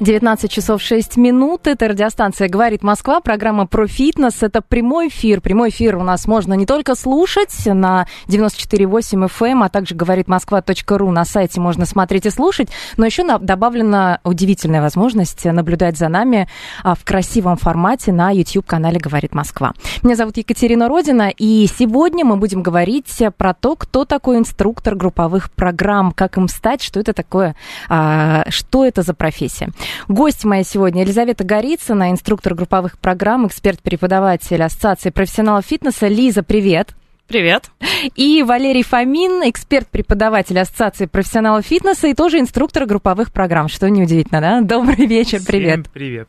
19 часов 6 минут. Это радиостанция «Говорит Москва», программа про фитнес. Это прямой эфир. Прямой эфир у нас можно не только слушать на 94.8 FM, эм, а также «Говорит Москва.ру» на сайте можно смотреть и слушать, но еще на- добавлена удивительная возможность наблюдать за нами а, в красивом формате на YouTube-канале «Говорит Москва». Меня зовут Екатерина Родина, и сегодня мы будем говорить про то, кто такой инструктор групповых программ, как им стать, что это такое, а, что это за профессия. Гость моя сегодня Елизавета Горицына, инструктор групповых программ, эксперт-преподаватель Ассоциации профессионалов фитнеса. Лиза, привет. Привет. И Валерий Фомин, эксперт-преподаватель Ассоциации профессионалов фитнеса и тоже инструктор групповых программ, что неудивительно, да? Добрый вечер, привет. Всем привет.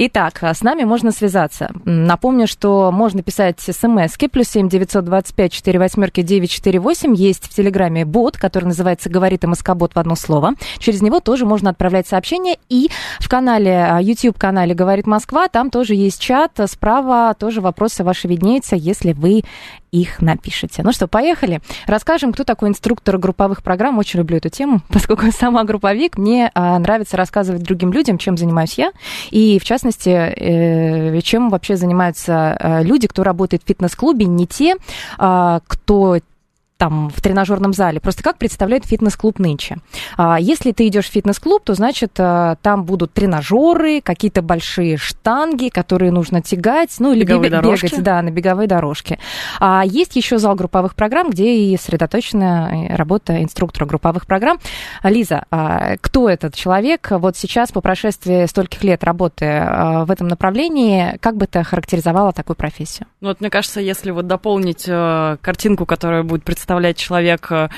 Итак, с нами можно связаться. Напомню, что можно писать смс плюс семь девятьсот двадцать пять четыре восьмерки девять четыре восемь. Есть в Телеграме бот, который называется «Говорит МСК-бот» в одно слово. Через него тоже можно отправлять сообщения. И в канале, а, YouTube-канале «Говорит Москва», там тоже есть чат. Справа тоже вопросы ваши виднеются, если вы их напишите. Ну что, поехали. Расскажем, кто такой инструктор групповых программ. Очень люблю эту тему, поскольку сама групповик. Мне а, нравится рассказывать другим людям, чем занимаюсь я. И, в частности, э, чем вообще занимаются э, люди, кто работает в фитнес-клубе, не те, а, кто там в тренажерном зале. Просто как представляет фитнес-клуб нынче? А, Если ты идешь в фитнес-клуб, то значит а, там будут тренажеры, какие-то большие штанги, которые нужно тягать, ну или Беговые бега- дорожки. бегать, да, на беговой дорожке. А есть еще зал групповых программ, где и сосредоточена э, работа инструктора групповых программ. Лиза, а, кто этот человек? Вот сейчас, по прошествии стольких лет работы а, в этом направлении, как бы ты охарактеризовала такую профессию? Ну, вот мне кажется, если вот дополнить э, картинку, которая будет представлять человек в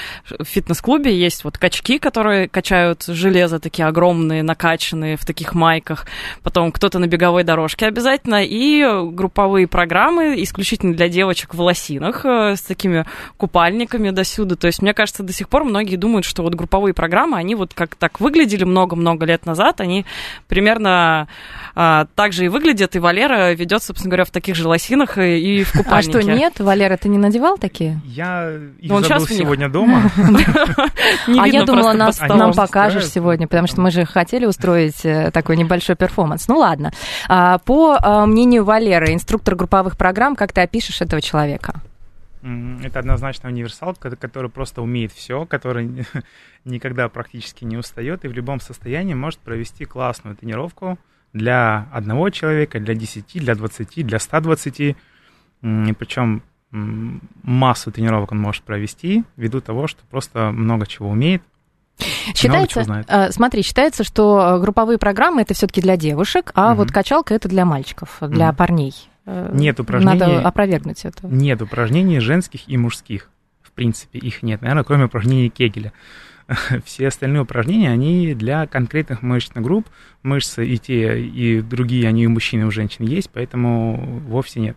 фитнес-клубе, есть вот качки, которые качают железо, такие огромные, накачанные в таких майках, потом кто-то на беговой дорожке обязательно, и групповые программы исключительно для девочек в лосинах э, с такими купальниками досюда. То есть, мне кажется, до сих пор многие думают, что вот групповые программы, они вот как так выглядели много-много лет назад, они примерно а, так же и выглядят, и Валера ведет, собственно говоря, в таких же лосинах и, и в А купальнике. что, нет? Валера, ты не надевал такие? Я их он забыл них. сегодня дома. А я думала, нам покажешь сегодня, потому что мы же хотели устроить э, такой небольшой перформанс. Ну ладно. А, По а, мнению Валеры, инструктор групповых программ, как ты опишешь этого человека? Это однозначно универсал, ко- который просто умеет все, который никогда практически не устает и в любом состоянии может провести классную тренировку для одного человека, для 10, для 20, для 120. М, И причем массу тренировок он может провести ввиду того, что просто много чего умеет. Считается, э, смотри, считается, что э, групповые программы это все-таки для девушек, а Мгм. вот качалка это для мальчиков, для Мгм. парней. Э, Нет упражнений. Надо опровергнуть это. Нет упражнений женских и мужских. В принципе, их нет. Наверное, кроме упражнений Кегеля. Все остальные упражнения, они для конкретных мышечных групп. Мышцы и те, и другие, они у мужчин, и у женщин есть, поэтому вовсе нет.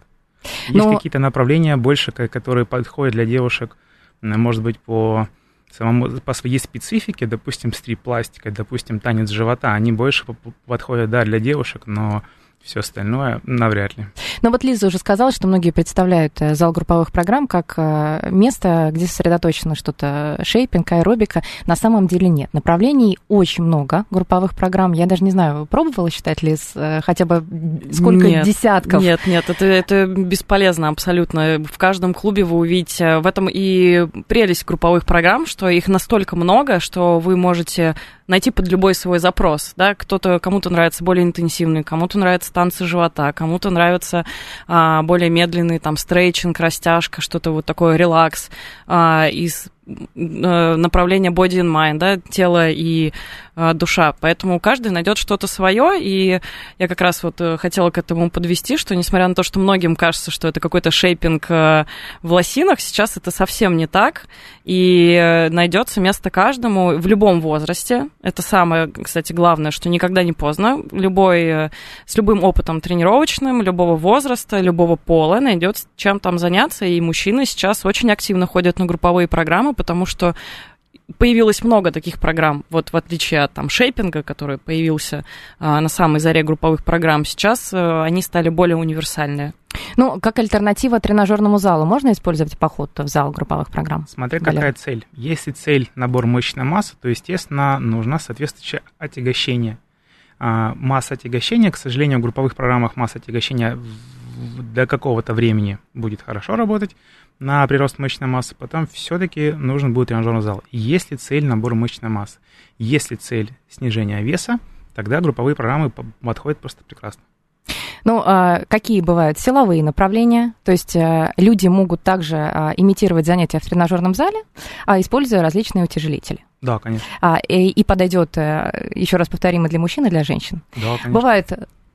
Есть Но- какие-то направления больше, ко- которые подходят для девушек, может быть, по самому, по своей специфике, допустим, стрип-пластика, допустим, танец живота, они больше по- подходят, да, для девушек, но все остальное навряд ли. Но вот Лиза уже сказала, что многие представляют э, зал групповых программ как э, место, где сосредоточено что-то шейпинг, аэробика. На самом деле нет. Направлений очень много групповых программ. Я даже не знаю, пробовала считать, Лиз, э, хотя бы сколько Нет, десятков? Нет, нет, это, это бесполезно абсолютно. В каждом клубе вы увидите. В этом и прелесть групповых программ, что их настолько много, что вы можете найти под любой свой запрос. Да? Кто-то, кому-то нравится более интенсивный, кому-то нравятся танцы живота, кому-то нравится а, более медленный там стрейчинг, растяжка, что-то вот такое, релакс. А, из направление body and mind, да, тело и э, душа. Поэтому каждый найдет что-то свое, и я как раз вот э, хотела к этому подвести, что несмотря на то, что многим кажется, что это какой-то шейпинг э, в лосинах, сейчас это совсем не так, и э, найдется место каждому в любом возрасте. Это самое, кстати, главное, что никогда не поздно. Любой, э, с любым опытом тренировочным, любого возраста, любого пола найдет чем там заняться, и мужчины сейчас очень активно ходят на групповые программы, потому что появилось много таких программ, вот в отличие от там шейпинга, который появился а, на самой заре групповых программ, сейчас а, они стали более универсальные. Ну, как альтернатива тренажерному залу, можно использовать поход в зал групповых программ? Смотря Валер. какая цель. Если цель набор мышечной массы, то, естественно, нужна соответствующее отягощение. А, масса отягощения, к сожалению, в групповых программах масса отягощения до какого-то времени будет хорошо работать, на прирост мышечной массы, потом все-таки нужен будет тренажерный зал. Если цель набор мышечной массы, если цель снижения веса, тогда групповые программы подходят просто прекрасно. Ну, а какие бывают силовые направления? То есть а, люди могут также а, имитировать занятия в тренажерном зале, а, используя различные утяжелители. Да, конечно. И, и подойдет, э, еще раз повторим, и для мужчин, и для женщин. Да, конечно. Бывают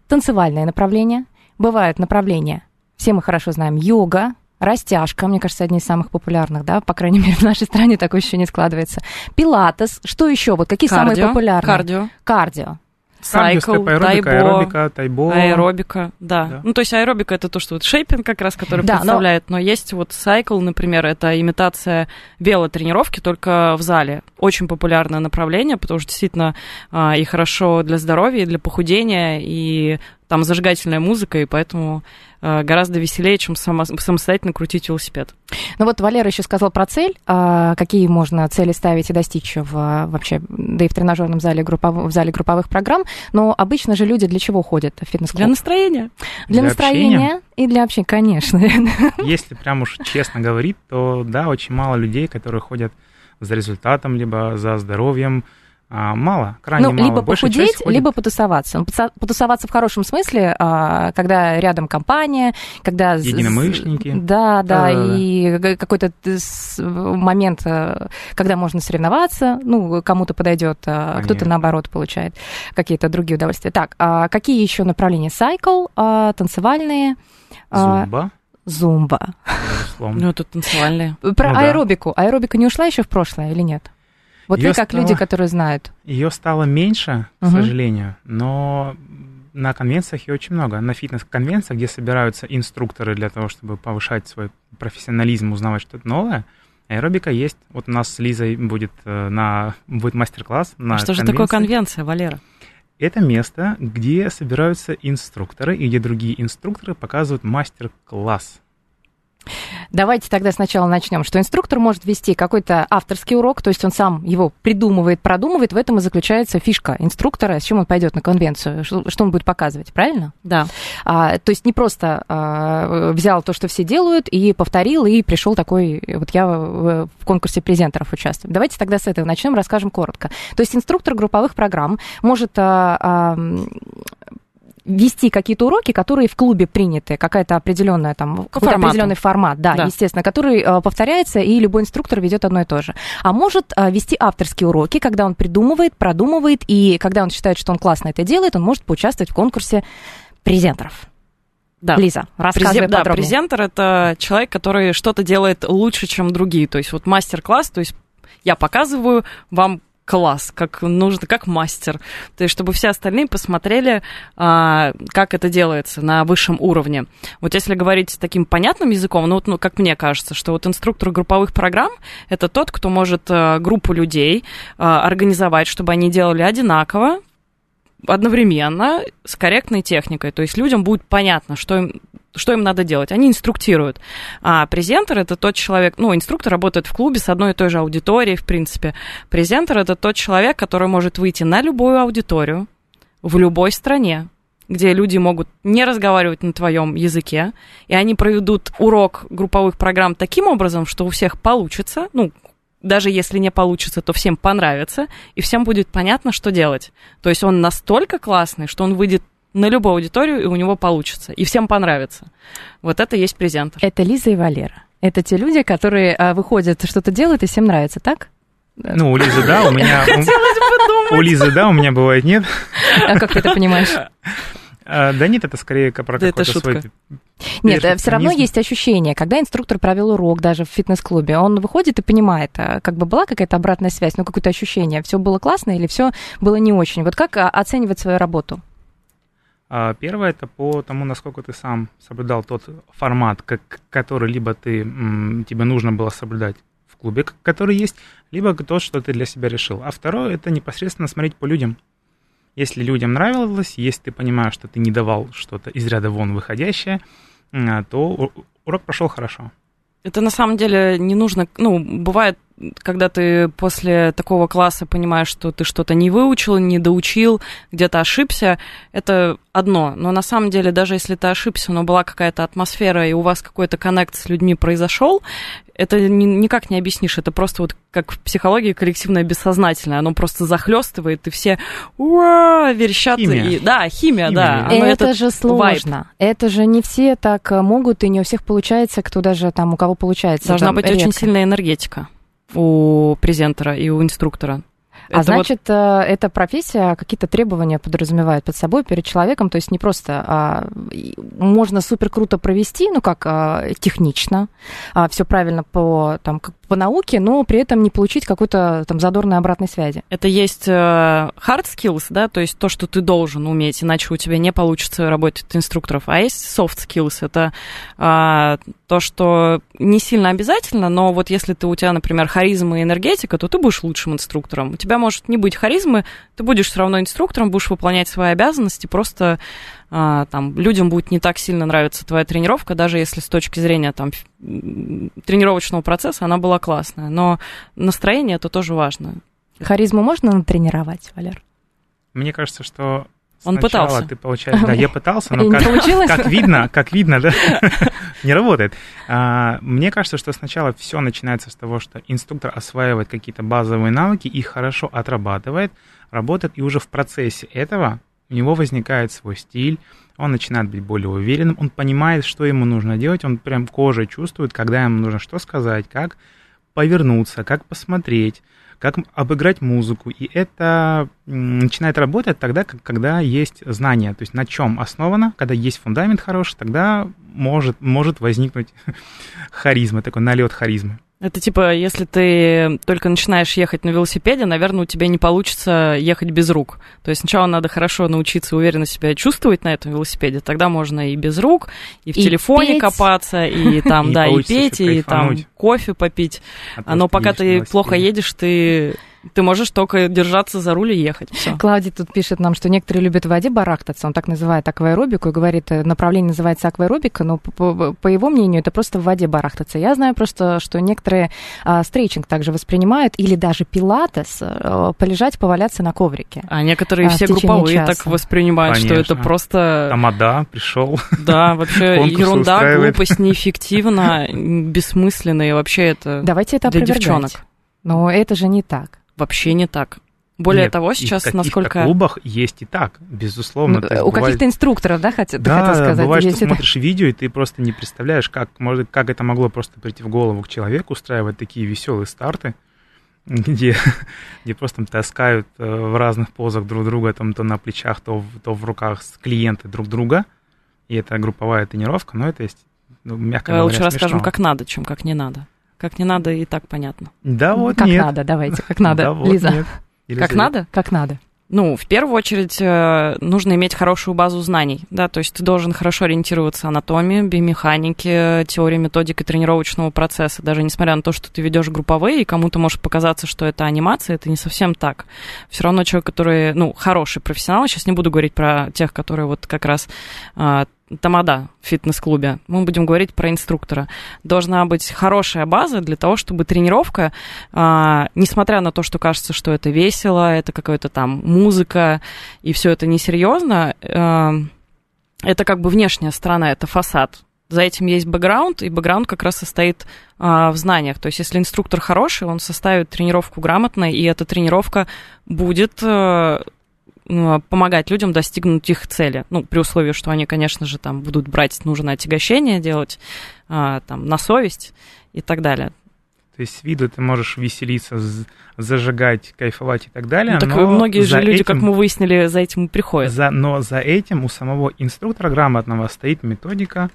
танцевальные направления, бывают направления, все мы хорошо знаем, йога, Растяжка, мне кажется, одни из самых популярных, да, по крайней мере, в нашей стране такое еще не складывается. Пилатес, что еще? Вот какие кардио, самые популярные? Кардио. Кардио. Сайкл, аэробика, аэробика, тайбо. Аэробика, да. да. Ну, то есть аэробика это то, что вот шейпинг как раз, который да, представляет, но... но есть вот сайкл, например, это имитация велотренировки только в зале. Очень популярное направление, потому что действительно а, и хорошо для здоровья, и для похудения, и там зажигательная музыка, и поэтому э, гораздо веселее, чем само, самостоятельно крутить велосипед. Ну вот Валера еще сказал про цель, а какие можно цели ставить и достичь в, вообще, да и в тренажерном зале, группов, в зале групповых программ, но обычно же люди для чего ходят в фитнес-клуб? Для настроения. Для, для настроения общения. и для общения, конечно. Если прям уж честно говорить, то да, очень мало людей, которые ходят за результатом, либо за здоровьем, мало, крайне ну, мало. Либо Больше похудеть, либо потусоваться. Ну, потусоваться в хорошем смысле, а, когда рядом компания, когда... Единомышленники. Да, да, да, и какой-то момент, э, когда можно соревноваться, ну, кому-то подойдет, а кто-то, наоборот, получает какие-то другие удовольствия. Так, а какие еще направления? Сайкл, танцевальные? Зумба. Зумба. Ну, это танцевальные. Про ну, аэробику. Да. Аэробика не ушла еще в прошлое или нет? Вот ее вы как стало, люди, которые знают. Ее стало меньше, к угу. сожалению, но на конвенциях ее очень много. На фитнес-конвенциях, где собираются инструкторы для того, чтобы повышать свой профессионализм, узнавать что-то новое, аэробика есть. Вот у нас с Лизой будет, э, на, будет мастер-класс на Что же такое конвенция, Валера? Это место, где собираются инструкторы и где другие инструкторы показывают мастер-класс Давайте тогда сначала начнем, что инструктор может вести какой-то авторский урок, то есть он сам его придумывает, продумывает, в этом и заключается фишка инструктора, с чем он пойдет на конвенцию, что, что он будет показывать, правильно? Да. А, то есть не просто а, взял то, что все делают, и повторил, и пришел такой, вот я в, в конкурсе презентеров участвую. Давайте тогда с этого начнем, расскажем коротко. То есть инструктор групповых программ может а, а, вести какие-то уроки, которые в клубе приняты, какая-то определенная там какой-то определенный формат, да, да, естественно, который э, повторяется, и любой инструктор ведет одно и то же. А может э, вести авторские уроки, когда он придумывает, продумывает, и когда он считает, что он классно это делает, он может поучаствовать в конкурсе презентеров. Да. Лиза, рассказывай Презент, Да, презентер — это человек, который что-то делает лучше, чем другие. То есть вот мастер-класс, то есть я показываю вам класс, как нужно, как мастер. То есть, чтобы все остальные посмотрели, а, как это делается на высшем уровне. Вот если говорить таким понятным языком, ну, вот, ну, как мне кажется, что вот инструктор групповых программ – это тот, кто может а, группу людей а, организовать, чтобы они делали одинаково, одновременно с корректной техникой. То есть людям будет понятно, что им что им надо делать. Они инструктируют. А презентер это тот человек, ну, инструктор работает в клубе с одной и той же аудиторией, в принципе. Презентер это тот человек, который может выйти на любую аудиторию в любой стране, где люди могут не разговаривать на твоем языке, и они проведут урок групповых программ таким образом, что у всех получится, ну, даже если не получится, то всем понравится, и всем будет понятно, что делать. То есть он настолько классный, что он выйдет на любую аудиторию, и у него получится. И всем понравится. Вот это есть презентер. Это Лиза и Валера. Это те люди, которые а, выходят, что-то делают, и всем нравится, так? Ну, у Лизы да, у меня... У, у Лизы да, у меня бывает нет. А как ты это понимаешь? А, да нет, это скорее про Да какой-то свой... Нет, все равно есть ощущение, когда инструктор провел урок даже в фитнес-клубе, он выходит и понимает, а, как бы была какая-то обратная связь, ну какое-то ощущение, все было классно или все было не очень. Вот как а, оценивать свою работу? А, Первое это по тому, насколько ты сам соблюдал тот формат, как, который либо ты, тебе нужно было соблюдать в клубе, который есть, либо то, что ты для себя решил. А второе это непосредственно смотреть по людям. Если людям нравилось, если ты понимаешь, что ты не давал что-то из ряда вон выходящее, то урок прошел хорошо. Это на самом деле не нужно, ну, бывает, когда ты после такого класса понимаешь, что ты что-то не выучил, не доучил, где-то ошибся, это одно. Но на самом деле, даже если ты ошибся, но была какая-то атмосфера, и у вас какой-то коннект с людьми произошел, это ни- никак не объяснишь. Это просто вот как в психологии коллективное бессознательное. Оно просто захлестывает, и все ура, верещат. Химия. И, да, химия, Химия, да. Оно это же вайб. сложно. Это же не все так а, могут, и не у всех получается, кто даже там, у кого получается. Должна там быть очень редко. сильная энергетика у презентера и у инструктора. А Это вот- значит, э, эта профессия какие-то требования подразумевает под собой перед человеком, то есть не просто а, можно супер круто провести, ну как а, технично, все правильно по там по науке, но при этом не получить какой-то там задорной обратной связи. Это есть э, hard skills, да, то есть то, что ты должен уметь, иначе у тебя не получится работать инструкторов. А есть soft skills, это а, то, что не сильно обязательно, но вот если ты у тебя, например, харизма и энергетика, то ты будешь лучшим инструктором. У тебя может не быть харизмы, ты будешь все равно инструктором, будешь выполнять свои обязанности, просто там людям будет не так сильно нравиться твоя тренировка, даже если с точки зрения там тренировочного процесса она была классная. Но настроение это тоже важно. Харизму можно натренировать, Валер? Мне кажется, что Он пытался. ты получаешь... Да, я пытался, И но как, как видно, как видно, да, не работает. А, Мне кажется, что сначала все начинается с того, что инструктор осваивает какие-то базовые навыки, их хорошо отрабатывает, работает, и уже в процессе этого у него возникает свой стиль, он начинает быть более уверенным, он понимает, что ему нужно делать, он прям кожей чувствует, когда ему нужно что сказать, как повернуться, как посмотреть, как обыграть музыку. И это начинает работать тогда, когда есть знание, то есть на чем основано, когда есть фундамент хороший, тогда может, может возникнуть харизма, такой налет харизмы. Это типа, если ты только начинаешь ехать на велосипеде, наверное, у тебя не получится ехать без рук. То есть сначала надо хорошо научиться уверенно себя чувствовать на этом велосипеде, тогда можно и без рук, и в И телефоне петь. копаться, и там, И да, и петь, и там кофе попить. А, Но пока ты плохо едешь, ты, ты можешь только держаться за руль и ехать. Всё. Клавдий тут пишет нам, что некоторые любят в воде барахтаться, он так называет акваэробику, и говорит, э, направление называется акваэробика, но по, его мнению это просто в воде барахтаться. Я знаю просто, что некоторые а, стрейчинг также воспринимают, или даже пилатес, э, полежать, поваляться на коврике. А некоторые А, все групповые так часа. воспринимают, что это Конечно. просто... Тамада пришел. Да, вообще ерунда, устраивает. глупость, неэффективно, бессмысленно, и вообще это Давайте это для опровергать. девчонок. Но это же не так. Вообще не так. Более Нет, того, в сейчас, каких-то насколько... клубах есть и так, безусловно. Ну, у бывает- каких-то инструкторов, да, хотят, Да, хотел сказать? бывает, Или что это- смотришь видео, и ты просто не представляешь, как, может, как это могло просто прийти в голову к человеку, устраивать такие веселые старты, где, где просто там таскают э, в разных позах друг друга, там то на плечах, то, в- то в руках с- клиенты друг друга. И это групповая тренировка, но это есть, ну, мягко Давай говоря, лучше расскажем, смешно. как надо, чем как не надо. Как не надо, и так понятно. Да вот как нет. надо, давайте, как надо. Да вот Лиза, нет. Как надо? как надо. Ну, в первую очередь, э, нужно иметь хорошую базу знаний, да, то есть ты должен хорошо ориентироваться анатомии, биомеханике, теории, методики тренировочного процесса, даже несмотря на то, что ты ведешь групповые, и кому-то может показаться, что это анимация, это не совсем так. Все равно человек, который, ну, хороший профессионал, сейчас не буду говорить про тех, которые вот как раз а, тамада в фитнес-клубе, мы будем говорить про инструктора. Должна быть хорошая база для того, чтобы тренировка, а, несмотря на то, что кажется, что это весело, это какая-то там музыка, и все это несерьезно, а, это как бы внешняя сторона, это фасад. За этим есть бэкграунд, и бэкграунд как раз состоит а, в знаниях. То есть, если инструктор хороший, он составит тренировку грамотно, и эта тренировка будет э, э, помогать людям достигнуть их цели. Ну, при условии, что они, конечно же, там будут брать нужное отягощение, делать а, там на совесть и так далее. То есть с виду ты можешь веселиться, зажигать, кайфовать и так далее. Ну, так но многие же люди, этим, как мы выяснили, за этим и приходят. За, но за этим у самого инструктора грамотного стоит методика,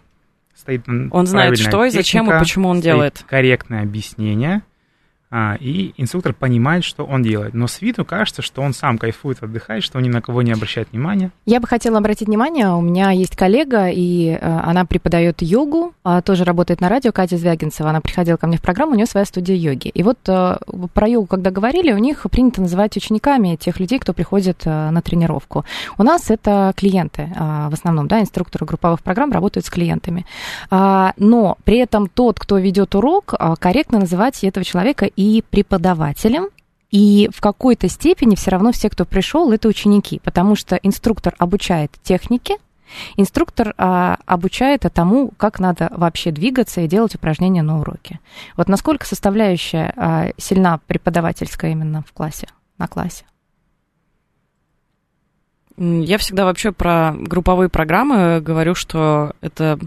стоит Он знает, что техника, и зачем и почему он делает. Корректное объяснение – а, и инструктор понимает, что он делает. Но с виду кажется, что он сам кайфует, отдыхает, что он ни на кого не обращает внимания. Я бы хотела обратить внимание, у меня есть коллега, и э, она преподает йогу, а, тоже работает на радио, Катя Звягинцева. Она приходила ко мне в программу, у нее своя студия йоги. И вот э, про йогу, когда говорили, у них принято называть учениками тех людей, кто приходит э, на тренировку. У нас это клиенты в основном, да, инструкторы групповых программ работают с клиентами. А, но при этом тот, кто ведет урок, корректно называть этого человека и преподавателем, и в какой-то степени все равно все, кто пришел, это ученики, потому что инструктор обучает технике, инструктор а, обучает тому, как надо вообще двигаться и делать упражнения на уроке. Вот насколько составляющая а, сильна преподавательская именно в классе, на классе? Я всегда вообще про групповые программы говорю, что это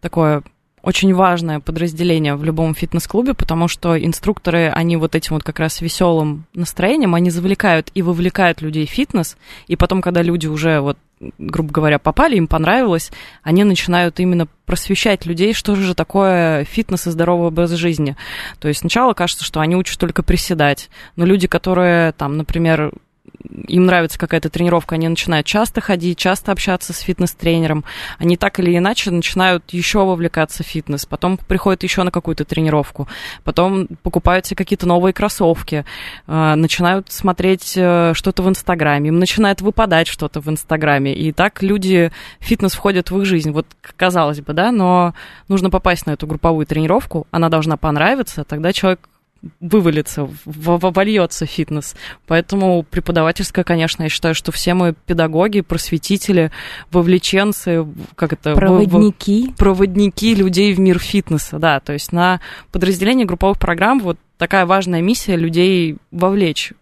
такое очень важное подразделение в любом фитнес-клубе, потому что инструкторы, они вот этим вот как раз веселым настроением, они завлекают и вовлекают людей в фитнес, и потом, когда люди уже вот грубо говоря, попали, им понравилось, они начинают именно просвещать людей, что же такое фитнес и здоровый образ жизни. То есть сначала кажется, что они учат только приседать, но люди, которые там, например, им нравится какая-то тренировка, они начинают часто ходить, часто общаться с фитнес-тренером, они так или иначе начинают еще вовлекаться в фитнес, потом приходят еще на какую-то тренировку, потом покупают себе какие-то новые кроссовки, э, начинают смотреть э, что-то в Инстаграме, им начинает выпадать что-то в Инстаграме, и так люди, фитнес входит в их жизнь, вот казалось бы, да, но нужно попасть на эту групповую тренировку, она должна понравиться, тогда человек вывалится, вольется фитнес. Поэтому преподавательская, конечно, я считаю, что все мы педагоги, просветители, вовлеченцы, как это... Проводники. В, проводники людей в мир фитнеса, да. То есть на подразделение групповых программ вот такая важная миссия людей вовлечь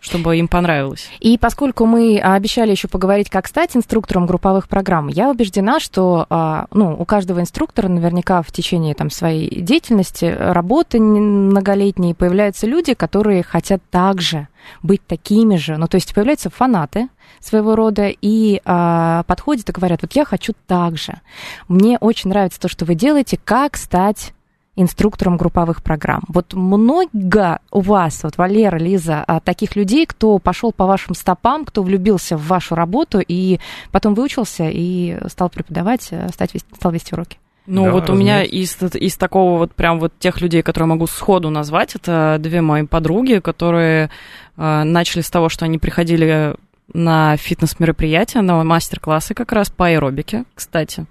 чтобы им понравилось. И поскольку мы обещали еще поговорить, как стать инструктором групповых программ, я убеждена, что а, ну, у каждого инструктора наверняка в течение там, своей деятельности, работы многолетней, появляются люди, которые хотят также быть такими же. Ну, то есть появляются фанаты своего рода и а, подходят и говорят, вот я хочу так же. Мне очень нравится то, что вы делаете, как стать инструктором групповых программ. Вот много у вас, вот Валера, Лиза, а, таких людей, кто пошел по вашим стопам, кто влюбился в вашу работу и потом выучился и стал преподавать, э, стать, стал вести уроки? Ну, да, вот разумеется. у меня из, из такого вот прям вот тех людей, которые могу сходу назвать, это две мои подруги, которые э, начали с того, что они приходили на фитнес-мероприятия, на мастер-классы как раз по аэробике, кстати.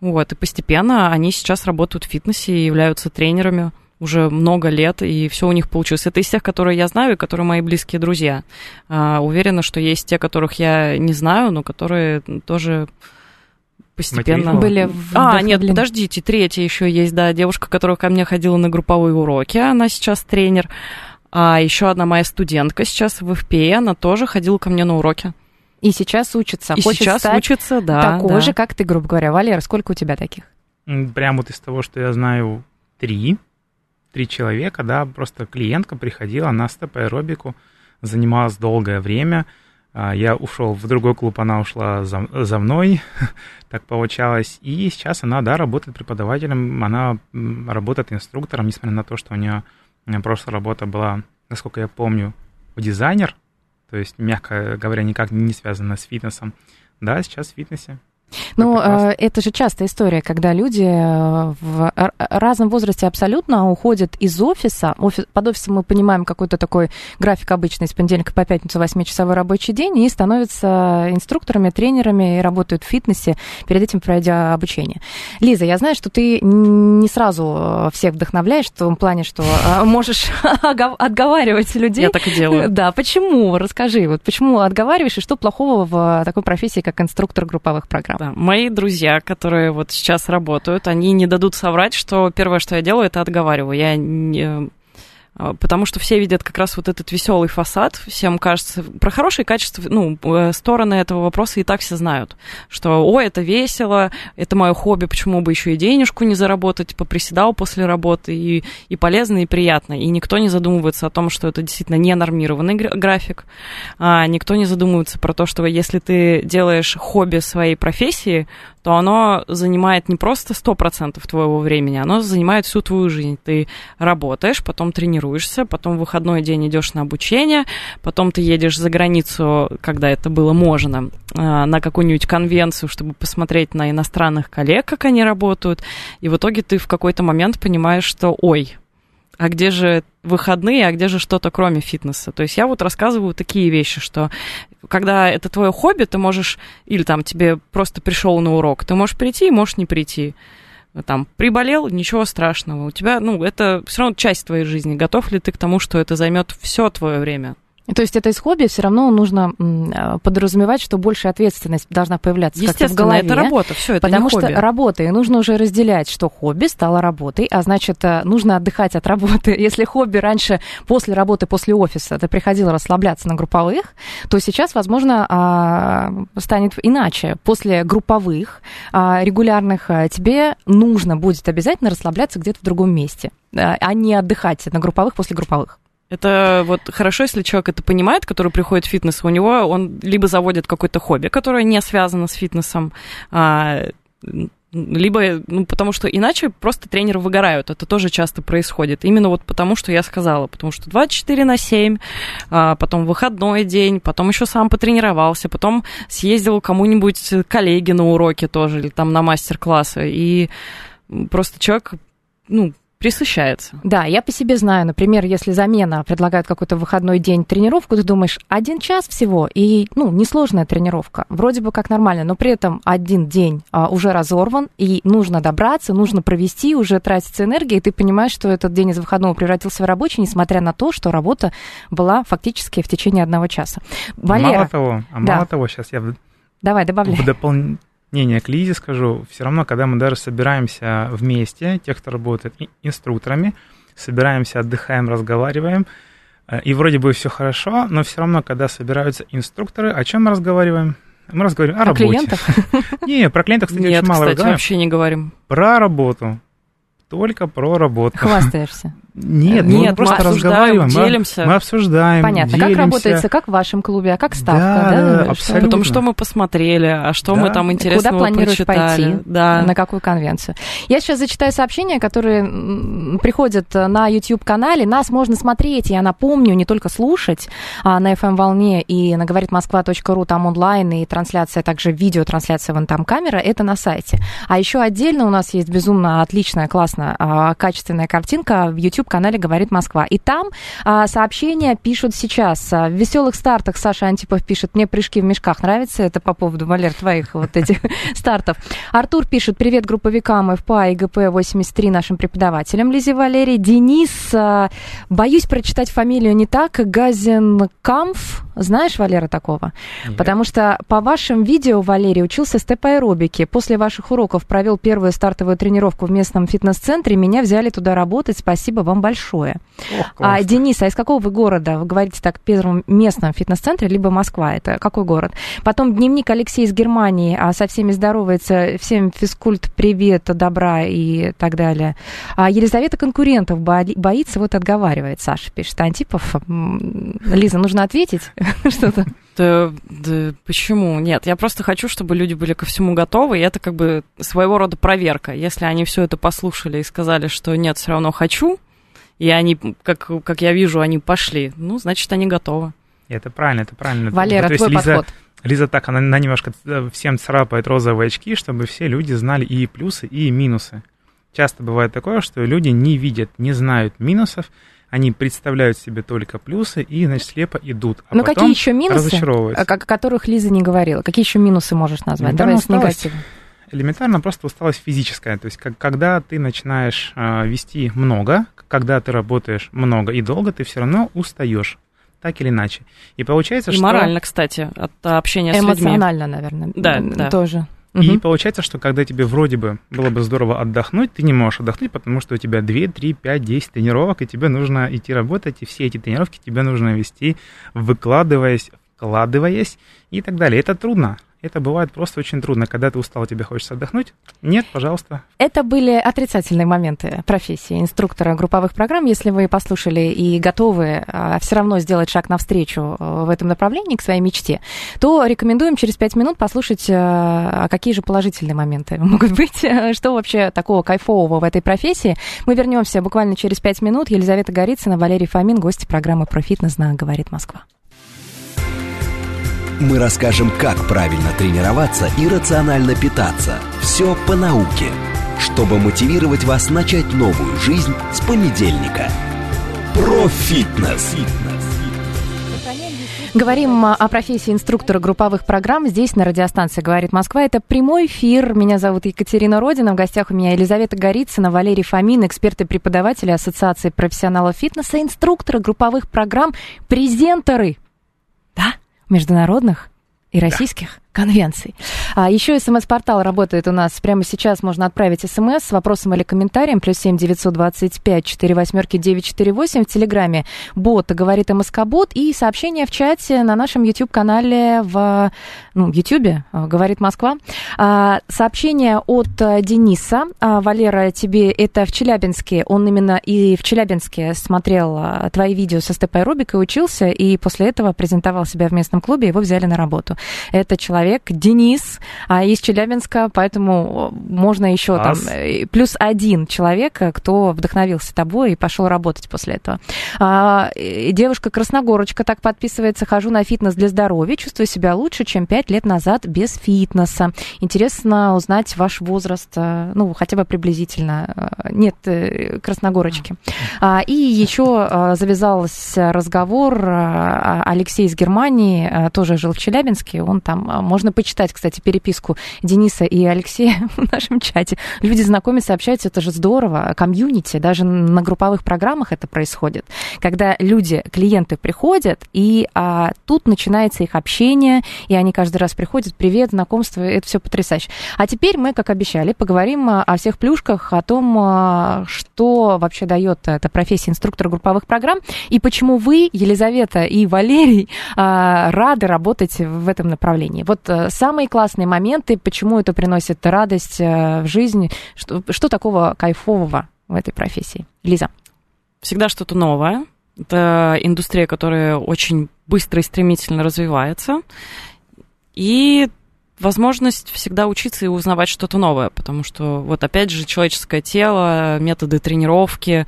Вот, и постепенно они сейчас работают в фитнесе и являются тренерами уже много лет, и все у них получилось. Это из тех, которые я знаю, и которые мои близкие друзья. А, уверена, что есть те, которых я не знаю, но которые тоже постепенно... Были а, нет, подождите, третья еще есть, да, девушка, которая ко мне ходила на групповые уроки, она сейчас тренер. А еще одна моя студентка сейчас в ФПЕ, она тоже ходила ко мне на уроки. И сейчас учится. И Хочет сейчас стать учится, да. Такой да. же, как ты, грубо говоря. Валера, сколько у тебя таких? Прямо вот из того, что я знаю, три. Три человека, да, просто клиентка приходила на степ-аэробику, занималась долгое время. А, я ушел в другой клуб, она ушла за, за мной, так получалось. И сейчас она, да, работает преподавателем, она работает инструктором, несмотря на то, что у нее у меня прошлая работа была, насколько я помню, в дизайнер, то есть, мягко говоря, никак не связана с фитнесом. Да, сейчас в фитнесе. Ну, это, это же частая история, когда люди э, в разном возрасте абсолютно уходят из офиса. Офис, под офисом мы понимаем какой-то такой график обычный с понедельника по пятницу 8-часовой рабочий день и становятся инструкторами, тренерами и работают в фитнесе, перед этим пройдя обучение. Лиза, я знаю, что ты не сразу э, всех вдохновляешь в том плане, что э, можешь отговаривать людей. Я так и делаю. Да, почему? Расскажи, вот почему отговариваешь и что плохого в такой профессии, как инструктор групповых программ? Да. Мои друзья, которые вот сейчас работают, они не дадут соврать, что первое, что я делаю, это отговариваю. Я не, потому что все видят как раз вот этот веселый фасад, всем кажется, про хорошие качества, ну, э, стороны этого вопроса и так все знают, что, ой, это весело, это мое хобби, почему бы еще и денежку не заработать, поприседал после работы, и, и полезно, и приятно, и никто не задумывается о том, что это действительно не нормированный график, а никто не задумывается про то, что если ты делаешь хобби своей профессии, то оно занимает не просто 100% твоего времени, оно занимает всю твою жизнь. Ты работаешь, потом тренируешься, потом в выходной день идешь на обучение, потом ты едешь за границу, когда это было можно, а, на какую-нибудь конвенцию, чтобы посмотреть на иностранных коллег, как они работают, и в итоге ты в какой-то момент понимаешь, что, ой, а где же выходные, а где же что-то кроме фитнеса. То есть я вот рассказываю такие вещи, что когда это твое хобби, ты можешь, или там тебе просто пришел на урок, ты можешь прийти можешь не прийти. Там приболел, ничего страшного. У тебя, ну, это все равно часть твоей жизни. Готов ли ты к тому, что это займет все твое время? То есть это из хобби все равно нужно а, подразумевать, что больше ответственность должна появляться как-то в голове. это работа, все это Потому не что хобби. работа, и нужно уже разделять, что хобби стало работой, а значит, э, нужно отдыхать от работы. Если хобби раньше, после работы, после офиса, ты приходила расслабляться на групповых, то сейчас, возможно, а, станет иначе. После групповых, а, регулярных, э, тебе нужно будет обязательно расслабляться где-то в другом месте, а не отдыхать на групповых после групповых. Это вот хорошо, если человек это понимает, который приходит в фитнес, у него он либо заводит какое-то хобби, которое не связано с фитнесом, а, либо, ну, потому что иначе просто тренеры выгорают. Это тоже часто происходит. Именно вот потому, что я сказала. Потому что 24 на 7, а, потом выходной день, потом еще сам потренировался, потом съездил кому-нибудь коллеге на уроки тоже, или там на мастер-классы. И просто человек, ну, присыщается. Да, я по себе знаю, например, если замена предлагает какой-то выходной день тренировку, ты думаешь, один час всего, и, ну, несложная тренировка, вроде бы как нормально, но при этом один день а, уже разорван, и нужно добраться, нужно провести, уже тратится энергия, и ты понимаешь, что этот день из выходного превратился в рабочий, несмотря на то, что работа была фактически в течение одного часа. Валера. Мало того, а да. мало того, сейчас я Давай, добавляй. В допол не, не, к Лизе скажу, все равно, когда мы даже собираемся вместе, те, кто работает инструкторами, собираемся, отдыхаем, разговариваем, э, и вроде бы все хорошо, но все равно, когда собираются инструкторы, о чем мы разговариваем? Мы разговариваем о, о работе. клиентах? Не, про клиентов, кстати, Нет, очень мало кстати, вообще не говорим. Про работу. Только про работу. Хвастаешься. Нет, Нет, мы просто мы разговариваем, делимся. Мы, обсуждаем. Понятно. Делимся. Как работается, как в вашем клубе, а как ставка, да? да? да абсолютно. Потом, что мы посмотрели, а что да. мы там интересного Куда планируешь прочитали. пойти? Да. На какую конвенцию? Я сейчас зачитаю сообщения, которые приходят на YouTube-канале. Нас можно смотреть, я напомню, не только слушать а, на FM-волне и на говорит Москва.ру, там онлайн и трансляция, также видеотрансляция вон там камера, это на сайте. А еще отдельно у нас есть безумно отличная, классная, а, качественная картинка в YouTube-канале «Говорит Москва». И там а, сообщения пишут сейчас. В веселых стартах Саша Антипов пишет, мне прыжки в мешках нравится. Это по поводу, Валер, твоих вот этих стартов. Артур пишет, привет групповикам ФПА и ГП-83 нашим преподавателям. Лизе Валерий. Денис, а, боюсь прочитать фамилию не так. Газенкамф. Знаешь Валера такого? Нет. Потому что по вашим видео Валерий учился степ-аэробике. После ваших уроков провел первую стартовую тренировку в местном фитнес-центре. Меня взяли туда работать. Спасибо вам большое. Ох, а, Денис, а из какого вы города? Вы говорите так, в первом местном фитнес-центре, либо Москва. Это какой город? Потом дневник Алексей из Германии. А со всеми здоровается. Всем физкульт, привет, добра и так далее. А Елизавета конкурентов боится, вот отговаривает. Саша пишет. Антипов. Лиза, нужно ответить что-то. Да, да, почему? Нет, я просто хочу, чтобы люди были ко всему готовы, и это как бы своего рода проверка. Если они все это послушали и сказали, что нет, все равно хочу, и они, как, как я вижу, они пошли. Ну, значит, они готовы. Это правильно, это правильно. Валера, вот, твой Лиза, подход. Лиза так, она, она немножко э, всем царапает розовые очки, чтобы все люди знали и плюсы, и минусы. Часто бывает такое, что люди не видят, не знают минусов, они представляют себе только плюсы и, значит, слепо идут. А ну, какие еще минусы, о которых Лиза не говорила? Какие еще минусы можешь назвать? Давай с негатива элементарно просто усталость физическая. То есть, как, когда ты начинаешь э, вести много, когда ты работаешь много и долго, ты все равно устаешь. Так или иначе. И получается, и что... морально, кстати, от общения с людьми. Эмоционально, наверное. Да, да. Тоже. И получается, что когда тебе вроде бы было бы здорово отдохнуть, ты не можешь отдохнуть, потому что у тебя 2, 3, 5, 10 тренировок, и тебе нужно идти работать, и все эти тренировки тебе нужно вести, выкладываясь, вкладываясь и так далее. Это трудно. Это бывает просто очень трудно, когда ты устал, тебе хочется отдохнуть. Нет, пожалуйста. Это были отрицательные моменты профессии инструктора групповых программ. Если вы послушали и готовы а, все равно сделать шаг навстречу а, в этом направлении к своей мечте, то рекомендуем через пять минут послушать, а, какие же положительные моменты могут быть, что вообще такого кайфового в этой профессии. Мы вернемся буквально через пять минут. Елизавета Горицына, Валерий Фомин, гости программы «Про фитнес» на «Говорит Москва». Мы расскажем, как правильно тренироваться и рационально питаться. Все по науке, чтобы мотивировать вас начать новую жизнь с понедельника. Профитнес. Говорим о профессии инструктора групповых программ здесь на радиостанции «Говорит Москва». Это прямой эфир. Меня зовут Екатерина Родина. В гостях у меня Елизавета Горицына, Валерий Фомин, эксперты преподаватели Ассоциации профессионалов фитнеса, инструкторы групповых программ, презентеры. Да? Международных и российских конвенций. А еще смс-портал работает у нас. Прямо сейчас можно отправить смс с вопросом или комментарием. Плюс семь девятьсот двадцать пять четыре восьмерки девять четыре восемь. В Телеграме бот говорит МСК-бот. И сообщение в чате на нашем YouTube-канале в ну, YouTube говорит Москва. А, сообщение от Дениса. А, Валера, тебе это в Челябинске. Он именно и в Челябинске смотрел а, твои видео со степ аэробикой, учился, и после этого презентовал себя в местном клубе, его взяли на работу. Это человек человек, Денис, а, из Челябинска, поэтому можно еще там э, плюс один человек, э, кто вдохновился тобой и пошел работать после этого. А, девушка Красногорочка так подписывается, хожу на фитнес для здоровья, чувствую себя лучше, чем пять лет назад без фитнеса. Интересно узнать ваш возраст, э, ну, хотя бы приблизительно. Нет, Красногорочки. А, и еще завязался разговор, Алексей из Германии тоже жил в Челябинске, он там можно почитать, кстати, переписку Дениса и Алексея в нашем чате. Люди знакомятся, общаются, это же здорово. Комьюнити, даже на групповых программах это происходит. Когда люди, клиенты приходят, и а, тут начинается их общение, и они каждый раз приходят, привет, знакомство, это все потрясающе. А теперь мы, как обещали, поговорим о всех плюшках, о том, а, что вообще дает эта профессия инструктора групповых программ, и почему вы, Елизавета и Валерий, а, рады работать в этом направлении. Вот вот э, самые классные моменты, почему это приносит радость э, в жизнь, что, что такого кайфового в этой профессии? Лиза. Всегда что-то новое. Это индустрия, которая очень быстро и стремительно развивается. И возможность всегда учиться и узнавать что-то новое, потому что вот опять же человеческое тело, методы тренировки,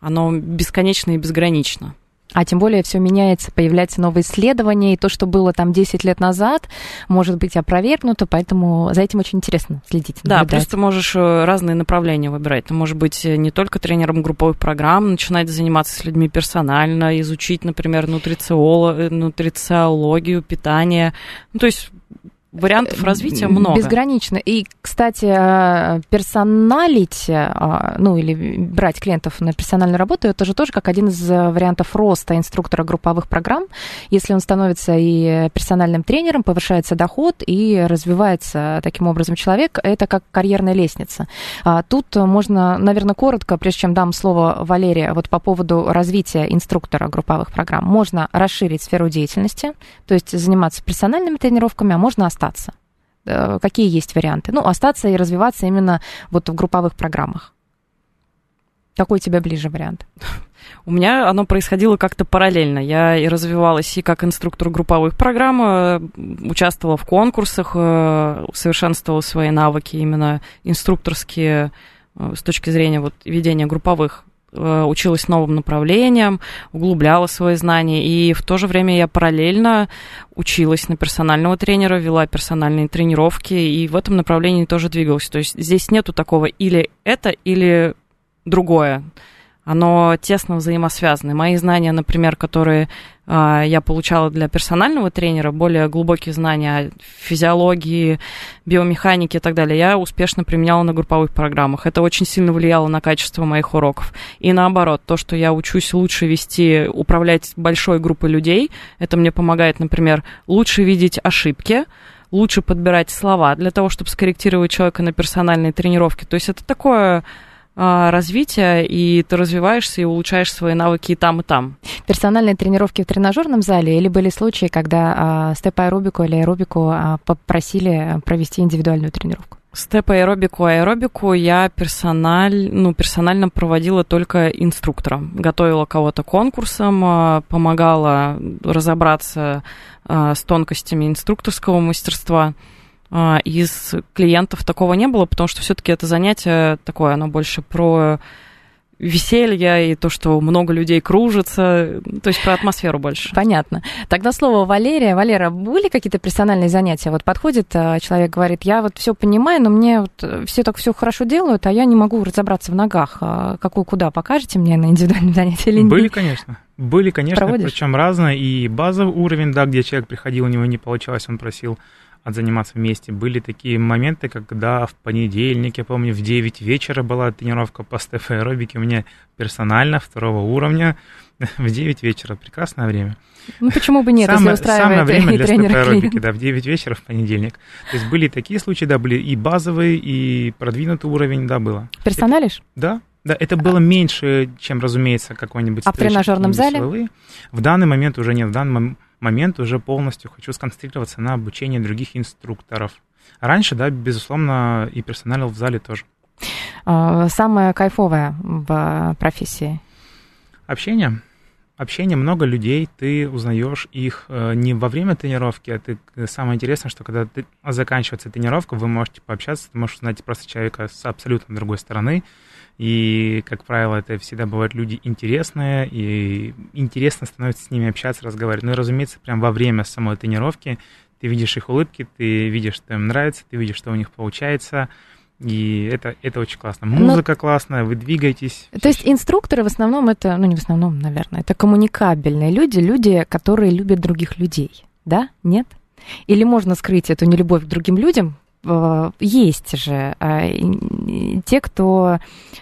оно бесконечно и безгранично. А тем более все меняется, появляются новые исследования, и то, что было там 10 лет назад, может быть опровергнуто, поэтому за этим очень интересно следить. Наблюдать. Да, плюс ты можешь э, разные направления выбирать. Ты можешь быть э, не только тренером групповых программ, начинать заниматься с людьми персонально, изучить, например, нутрициолог, нутрициологию, питание. Ну, то есть Вариантов развития много. Безгранично. И, кстати, э, персоналить, э, ну или брать клиентов на персональную работу, это же тоже как один из вариантов роста инструктора групповых программ. Если он становится и персональным тренером, повышается доход и развивается таким образом человек, это как карьерная лестница. А тут можно, наверное, коротко, прежде чем дам слово Валерия, вот по поводу развития инструктора групповых программ, можно расширить сферу деятельности, то есть заниматься персональными тренировками, а можно остаться? Э, какие есть варианты? Ну, остаться и развиваться именно вот в групповых программах. Какой тебе ближе вариант? У меня оно происходило как-то параллельно. Я и развивалась и как инструктор групповых программ, э, участвовала в конкурсах, э, совершенствовала свои навыки именно инструкторские с точки зрения вот ведения групповых училась новым направлениям, углубляла свои знания, и в то же время я параллельно училась на персонального тренера, вела персональные тренировки, и в этом направлении тоже двигалась. То есть здесь нету такого или это, или другое оно тесно взаимосвязано. Мои знания, например, которые э, я получала для персонального тренера, более глубокие знания физиологии, биомеханике и так далее, я успешно применяла на групповых программах. Это очень сильно влияло на качество моих уроков. И наоборот, то, что я учусь лучше вести, управлять большой группой людей, это мне помогает, например, лучше видеть ошибки, лучше подбирать слова для того, чтобы скорректировать человека на персональной тренировке. То есть это такое а, развитие, и ты развиваешься и улучшаешь свои навыки и там, и там. Персональные тренировки в тренажерном зале или были случаи, когда а, степ-аэробику или аэробику а, попросили провести индивидуальную тренировку? Степ аэробику, аэробику я персональ, ну, персонально проводила только инструктором. Готовила кого-то конкурсом, помогала разобраться с тонкостями инструкторского мастерства. А, из клиентов такого не было, потому что все-таки это занятие такое, оно больше про веселье и то, что много людей кружится, то есть про атмосферу больше. Понятно. Тогда слово Валерия. Валера, были какие-то персональные занятия? Вот подходит а, человек, говорит, я вот все понимаю, но мне вот все так все хорошо делают, а я не могу разобраться в ногах. А какую куда покажете мне на индивидуальном занятии или нет? Были, конечно. Были, конечно, причем разные. И базовый уровень, да, где человек приходил, у него не получалось, он просил отзаниматься вместе. Были такие моменты, когда в понедельник, я помню, в 9 вечера была тренировка по стеф-аэробике у меня персонально второго уровня в 9 вечера. Прекрасное время. Ну, почему бы нет, самое, если устраивает Самое время для степ-аэробики, да, в 9 вечера в понедельник. То есть были такие случаи, да, были и базовые, и продвинутый уровень, да, было. Персоналишь? Да, да, это было меньше, чем, разумеется, какой-нибудь... А в тренажерном зале? Силовые. В данный момент уже нет. В данный момент момент уже полностью хочу сконцентрироваться на обучении других инструкторов. Раньше, да, безусловно, и персоналил в зале тоже. А, самое кайфовое в профессии? Общение. Общение, много людей, ты узнаешь их э, не во время тренировки, а ты, э, самое интересное, что когда ты, заканчивается тренировка, вы можете пообщаться, ты можешь узнать просто человека с абсолютно другой стороны, и, как правило, это всегда бывают люди интересные, и интересно становится с ними общаться, разговаривать. Ну и, разумеется, прям во время самой тренировки ты видишь их улыбки, ты видишь, что им нравится, ты видишь, что у них получается, и это, это очень классно. Музыка Но... классная, вы двигаетесь. То есть инструкторы в основном это, ну не в основном, наверное, это коммуникабельные люди, люди, которые любят других людей, да? Нет? Или можно скрыть эту нелюбовь к другим людям есть же а, те, кто,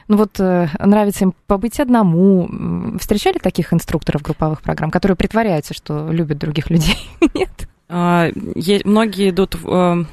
ну вот, э, нравится им побыть одному. Встречали таких инструкторов групповых программ, которые притворяются, что любят других людей? Нет? А, многие идут э,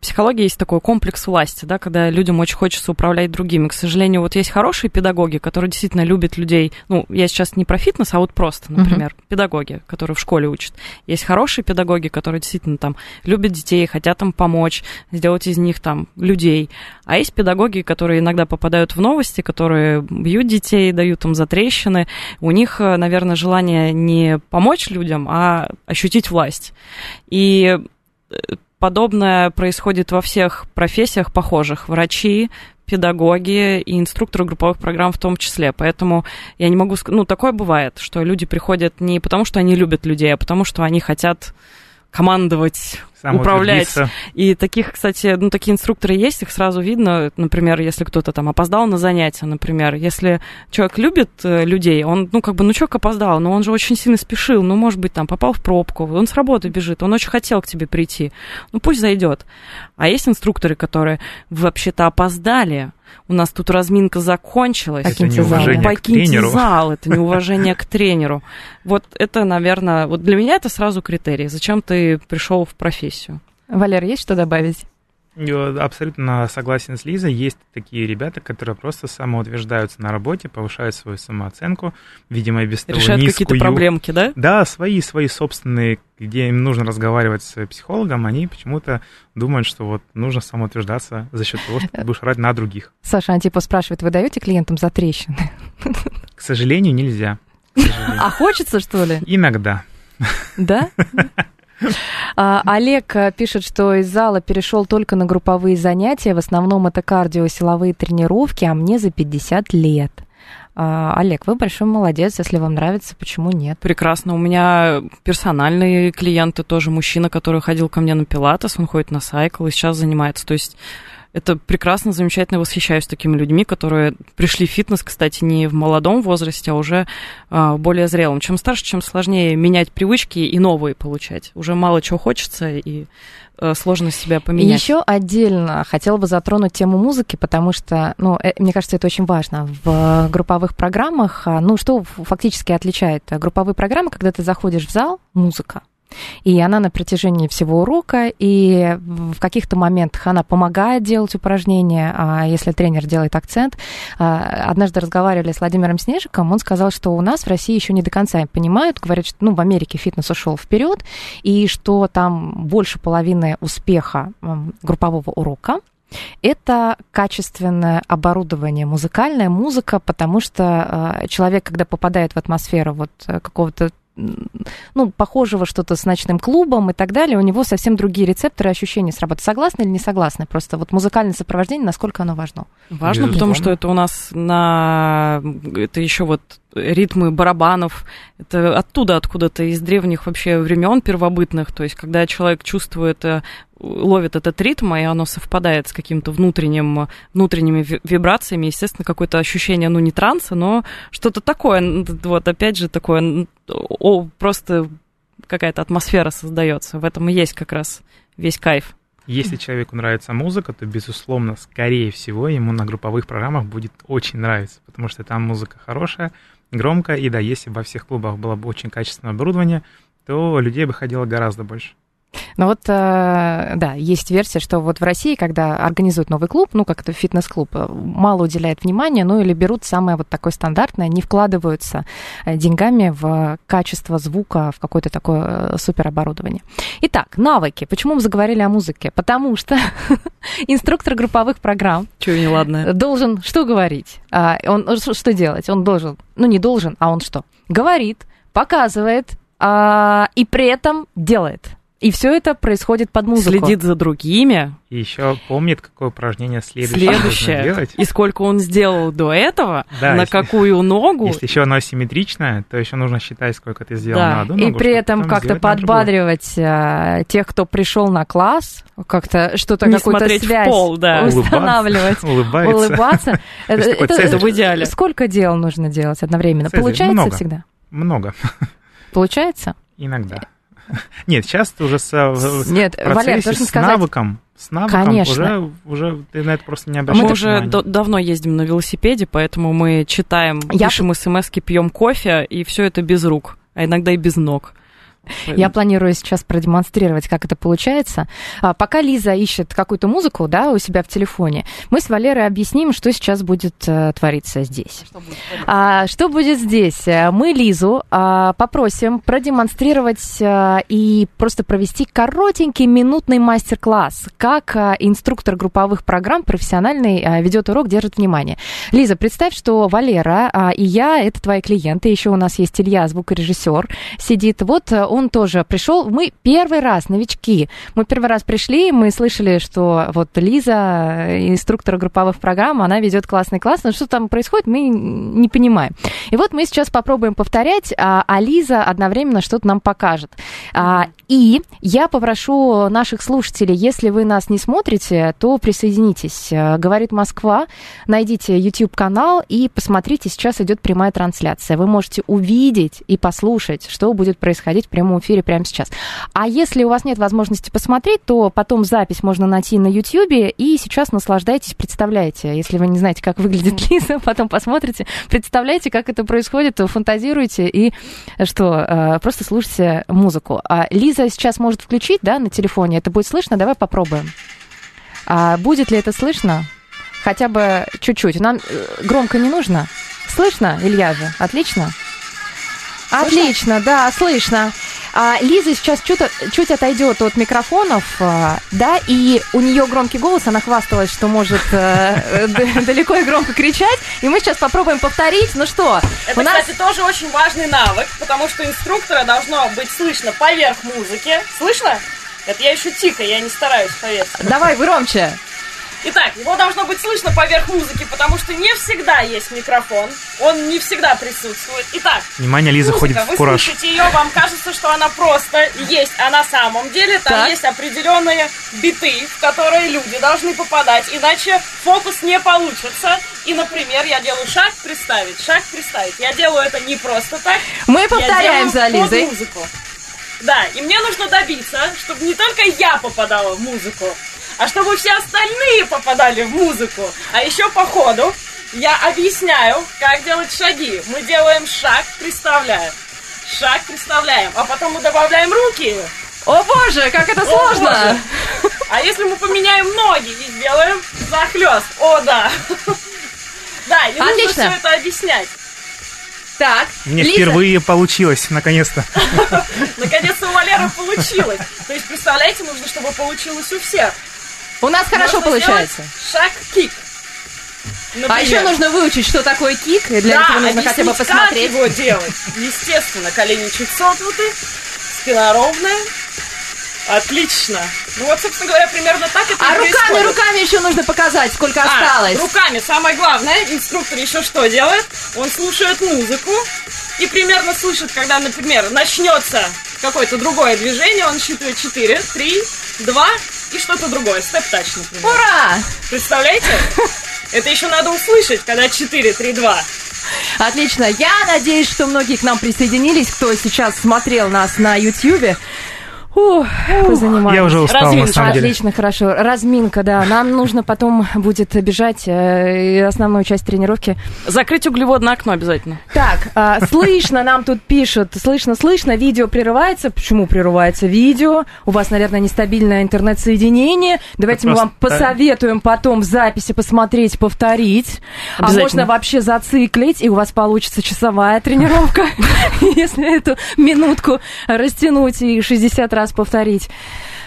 психологии есть такой комплекс власти, да, когда людям очень хочется управлять другими. К сожалению, вот есть хорошие педагоги, которые действительно любят людей. Ну, я сейчас не про фитнес, а вот просто, например, uh-huh. педагоги, которые в школе учат. Есть хорошие педагоги, которые действительно там любят детей, хотят им помочь, сделать из них там людей. А есть педагоги, которые иногда попадают в новости, которые бьют детей, дают им затрещины. У них, наверное, желание не помочь людям, а ощутить власть. И э, подобное происходит во всех профессиях похожих. Врачи, педагоги и инструкторы групповых программ в том числе. Поэтому я не могу сказать... Ну, такое бывает, что люди приходят не потому, что они любят людей, а потому, что они хотят командовать, управлять. И таких, кстати, ну, такие инструкторы есть, их сразу видно. Например, если кто-то там опоздал на занятия, например, если человек любит э, людей, он, ну, как бы, ну, человек опоздал, но он же очень сильно спешил, ну, может быть, там, попал в пробку, он с работы бежит, он очень хотел к тебе прийти, ну, пусть зайдет. А есть инструкторы, которые вообще-то опоздали, у нас тут разминка закончилась. Это неуважение Покиньте к тренеру. зал, это неуважение к тренеру. Вот это, наверное, вот для меня это сразу критерий. Зачем ты пришел в профессию? Валер, есть что добавить? Абсолютно согласен с Лизой. Есть такие ребята, которые просто самоутверждаются на работе, повышают свою самооценку, видимо, без того Решают низкую. какие-то проблемки, да? Да, свои, свои собственные, где им нужно разговаривать с психологом, они почему-то думают, что вот нужно самоутверждаться за счет того, что ты будешь орать на других. Саша Антипов спрашивает, вы даете клиентам за трещины? К сожалению, нельзя. А хочется, что ли? Иногда. Да? А, Олег э, пишет, что из зала перешел только на групповые занятия. В основном это кардио, силовые тренировки, а мне за 50 лет. А, Олег, вы большой молодец, если вам нравится, почему нет? Прекрасно. У меня персональные клиенты тоже мужчина, который ходил ко мне на пилатес, он ходит на сайкл и сейчас занимается. То есть это прекрасно, замечательно, восхищаюсь такими людьми, которые пришли в фитнес, кстати, не в молодом возрасте, а уже а, более зрелым. Чем старше, чем сложнее менять привычки и новые получать. Уже мало чего хочется и а, сложно себя поменять. И еще отдельно хотела бы затронуть тему музыки, потому что, ну, э, мне кажется, это очень важно. В групповых программах, а, ну, что фактически отличает групповые программы, когда ты заходишь в зал, музыка, И она на протяжении всего урока, и в каких-то моментах она помогает делать упражнения, а если тренер делает акцент. А, однажды разговаривали с Владимиром Снежиком, он сказал, что у нас в России еще не до конца понимают, говорят, что ну, в Америке фитнес ушел вперед, и что там больше половины успеха группового урока это качественное оборудование, музыкальная музыка, потому что э, человек, когда попадает в атмосферу вот э, какого-то ну, похожего что-то с ночным клубом и так далее, у него совсем другие рецепторы ощущения срабатывают. Согласны или не согласны? Просто вот музыкальное сопровождение, насколько оно важно? Важно, Безусловно. потому что это у нас на... Это еще вот ритмы барабанов, это оттуда, откуда-то из древних вообще времен первобытных, то есть когда человек чувствует, э, ловит этот ритм, и оно совпадает с каким-то внутренним, внутренними вибрациями, естественно, какое-то ощущение, ну, не транса, но что-то такое, вот опять же такое, о, просто какая-то атмосфера создается, в этом и есть как раз весь кайф. Если человеку нравится музыка, то, безусловно, скорее всего, ему на групповых программах будет очень нравиться, потому что там музыка хорошая, громко, и да, если бы во всех клубах было бы очень качественное оборудование, то людей бы ходило гораздо больше. Ну вот, э, да, есть версия, что вот в России, когда организуют новый клуб, ну, как это фитнес-клуб, э, мало уделяет внимания, ну, или берут самое вот такое стандартное, не вкладываются э, деньгами в качество звука, в какое-то такое супероборудование. Итак, навыки. Почему мы заговорили о музыке? Потому что инструктор групповых программ Чего неладное? должен что говорить? А, он что делать? Он должен, ну, не должен, а он что? Говорит, показывает, а, и при этом делает. И все это происходит под музыку. Следит за другими. И еще помнит, какое упражнение следующее, следующее. делать. И сколько он сделал до этого, да, на если, какую ногу. Если еще оно симметричное, то еще нужно считать, сколько ты сделал да. на одну ногу. И при этом как-то подбадривать а, тех, кто пришел на класс, как-то что-то, какую-то связь в пол, да. устанавливать. Улыбаться. Улыбаться. это, это в идеале. Сколько дел нужно делать одновременно? Получается всегда? Много. Получается? Иногда. Нет, сейчас ты уже с, Нет, Валер, с сказать... навыком, с навыком Конечно. уже, уже ты на это просто не обращаешь Мы уже д- давно ездим на велосипеде, поэтому мы читаем, Я... пишем смс пьем кофе, и все это без рук, а иногда и без ног. Я планирую сейчас продемонстрировать, как это получается. А, пока Лиза ищет какую-то музыку да, у себя в телефоне, мы с Валерой объясним, что сейчас будет э, твориться здесь. Что будет, а, что будет здесь? Мы Лизу а, попросим продемонстрировать а, и просто провести коротенький минутный мастер-класс, как инструктор групповых программ профессиональный ведет урок, держит внимание. Лиза, представь, что Валера а, и я, это твои клиенты, еще у нас есть Илья, звукорежиссер, сидит. Вот он тоже пришел. Мы первый раз, новички, мы первый раз пришли, мы слышали, что вот Лиза, инструктор групповых программ, она ведет классный класс, но что там происходит, мы не понимаем. И вот мы сейчас попробуем повторять, а, а Лиза одновременно что-то нам покажет. А, и я попрошу наших слушателей, если вы нас не смотрите, то присоединитесь. Говорит Москва, найдите YouTube-канал и посмотрите, сейчас идет прямая трансляция. Вы можете увидеть и послушать, что будет происходить в прямом эфире прямо сейчас. А если у вас нет возможности посмотреть, то потом запись можно найти на YouTube, и сейчас наслаждайтесь, представляете. Если вы не знаете, как выглядит Лиза, потом посмотрите, представляете, как это происходит, фантазируйте и что, э, просто слушайте музыку. А Лиза Лиза сейчас может включить, да, на телефоне. Это будет слышно? Давай попробуем. А будет ли это слышно? Хотя бы чуть-чуть. Нам э, громко не нужно. Слышно, Илья же? Отлично? Слышно? Отлично, да, слышно. А, Лиза сейчас чуть, чуть отойдет от микрофонов, а, да, и у нее громкий голос, она хвасталась, что может э, далеко и громко кричать, и мы сейчас попробуем повторить. Ну что, это, кстати, тоже очень важный навык, потому что инструктора должно быть слышно поверх музыки. Слышно? Это я еще тихо, я не стараюсь, поверьте. Давай громче. Итак, его должно быть слышно поверх музыки, потому что не всегда есть микрофон, он не всегда присутствует. Итак, Внимание, Лиза музыка, ходит в вы кураж. слышите ее, вам кажется, что она просто есть, а на самом деле там так. есть определенные биты, в которые люди должны попадать, иначе фокус не получится. И, например, я делаю шаг представить, шаг представить. Я делаю это не просто так. Мы повторяем за Лизой. музыку. Да, и мне нужно добиться, чтобы не только я попадала в музыку, а чтобы все остальные попадали в музыку. А еще по ходу я объясняю, как делать шаги. Мы делаем шаг, представляю. шаг представляем, а потом мы добавляем руки. О боже, как это О, сложно! боже. А если мы поменяем ноги и сделаем захлест? О, да. Да, и нужно Отлично. все это объяснять. Так, Мне Лиза. впервые получилось, наконец-то. Наконец-то у Валеры получилось. То есть, представляете, нужно, чтобы получилось у всех. У нас хорошо Можно получается. Шаг-кик. А еще нужно выучить, что такое кик, и для да, этого нужно хотя бы посмотреть. как его делать. Естественно, колени чуть согнуты, спина ровная. Отлично. Ну вот, собственно говоря, примерно так это А руками, происходит. руками еще нужно показать, сколько А, осталось. руками самое главное. Инструктор еще что делает? Он слушает музыку и примерно слышит, когда, например, начнется какое-то другое движение, он считает 4, 3, 2 и что-то другое. Степ-тач, например. Ура! Представляете? Это еще надо услышать, когда 4, 3, 2. Отлично. Я надеюсь, что многие к нам присоединились, кто сейчас смотрел нас на YouTube. Ух, позанимались. Я уже устал, на Разминка. самом деле. Отлично, хорошо. Разминка, да. Нам нужно потом будет бежать э, и основную часть тренировки. Закрыть углеводное окно обязательно. Так, а, слышно, нам тут пишут, слышно, слышно, видео прерывается. Почему прерывается видео? У вас, наверное, нестабильное интернет-соединение. Давайте мы вам посоветуем потом в записи посмотреть, повторить. А можно вообще зациклить, и у вас получится часовая тренировка, если эту минутку растянуть и 60 раз повторить.